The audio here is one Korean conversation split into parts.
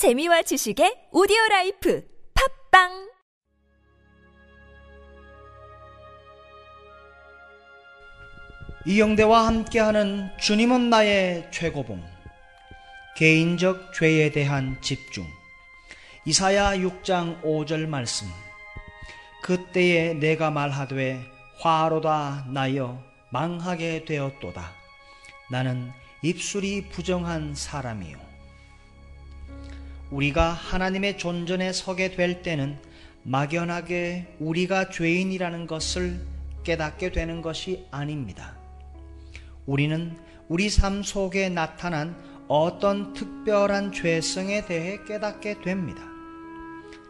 재미와 지식의 오디오 라이프 팟빵! 이영대와 함께하는 주님은 나의 최고봉 개인적 죄에 대한 집중. 이사야 6장 5절 말씀. 그때에 내가 말하되 화로다 나여 망하게 되었도다. 나는 입술이 부정한 사람이요 우리가 하나님의 존전에 서게 될 때는 막연하게 우리가 죄인이라는 것을 깨닫게 되는 것이 아닙니다. 우리는 우리 삶 속에 나타난 어떤 특별한 죄성에 대해 깨닫게 됩니다.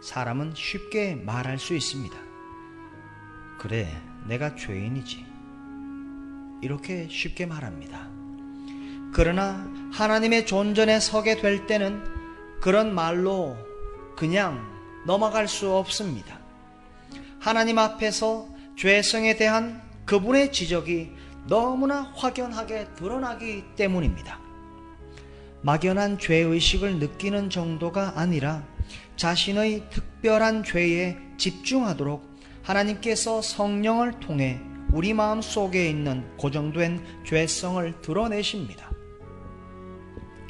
사람은 쉽게 말할 수 있습니다. 그래, 내가 죄인이지. 이렇게 쉽게 말합니다. 그러나 하나님의 존전에 서게 될 때는 그런 말로 그냥 넘어갈 수 없습니다. 하나님 앞에서 죄성에 대한 그분의 지적이 너무나 확연하게 드러나기 때문입니다. 막연한 죄의식을 느끼는 정도가 아니라 자신의 특별한 죄에 집중하도록 하나님께서 성령을 통해 우리 마음 속에 있는 고정된 죄성을 드러내십니다.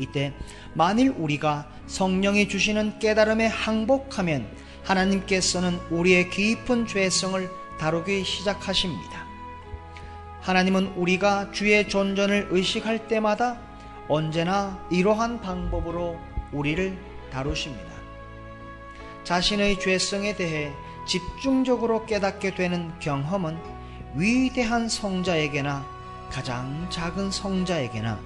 이때 만일 우리가 성령이 주시는 깨달음에 항복하면 하나님께서는 우리의 깊은 죄성을 다루기 시작하십니다. 하나님은 우리가 주의 존전을 의식할 때마다 언제나 이러한 방법으로 우리를 다루십니다. 자신의 죄성에 대해 집중적으로 깨닫게 되는 경험은 위대한 성자에게나 가장 작은 성자에게나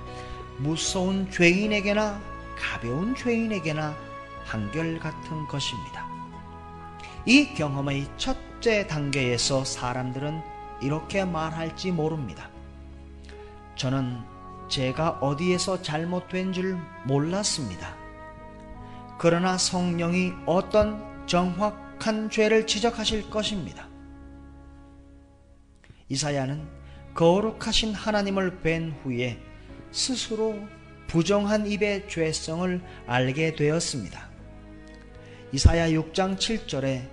무서운 죄인에게나 가벼운 죄인에게나 한결같은 것입니다. 이 경험의 첫째 단계에서 사람들은 이렇게 말할지 모릅니다. 저는 제가 어디에서 잘못된 줄 몰랐습니다. 그러나 성령이 어떤 정확한 죄를 지적하실 것입니다. 이사야는 거룩하신 하나님을 뵌 후에 스스로 부정한 입의 죄성을 알게 되었습니다. 이사야 6장 7절에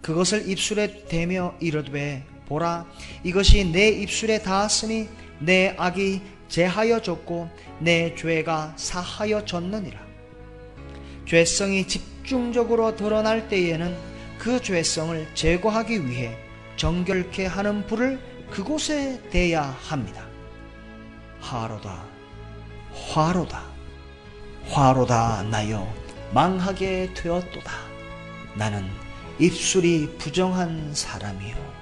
그것을 입술에 대며 이르되 보라 이것이 내 입술에 닿았으니 내 악이 제하여졌고 내 죄가 사하여졌느니라. 죄성이 집중적으로 드러날 때에는 그 죄성을 제거하기 위해 정결케 하는 불을 그곳에 대야 합니다. 하로다, 화로다, 화로다 나여 망하게 되었도다. 나는 입술이 부정한 사람이요.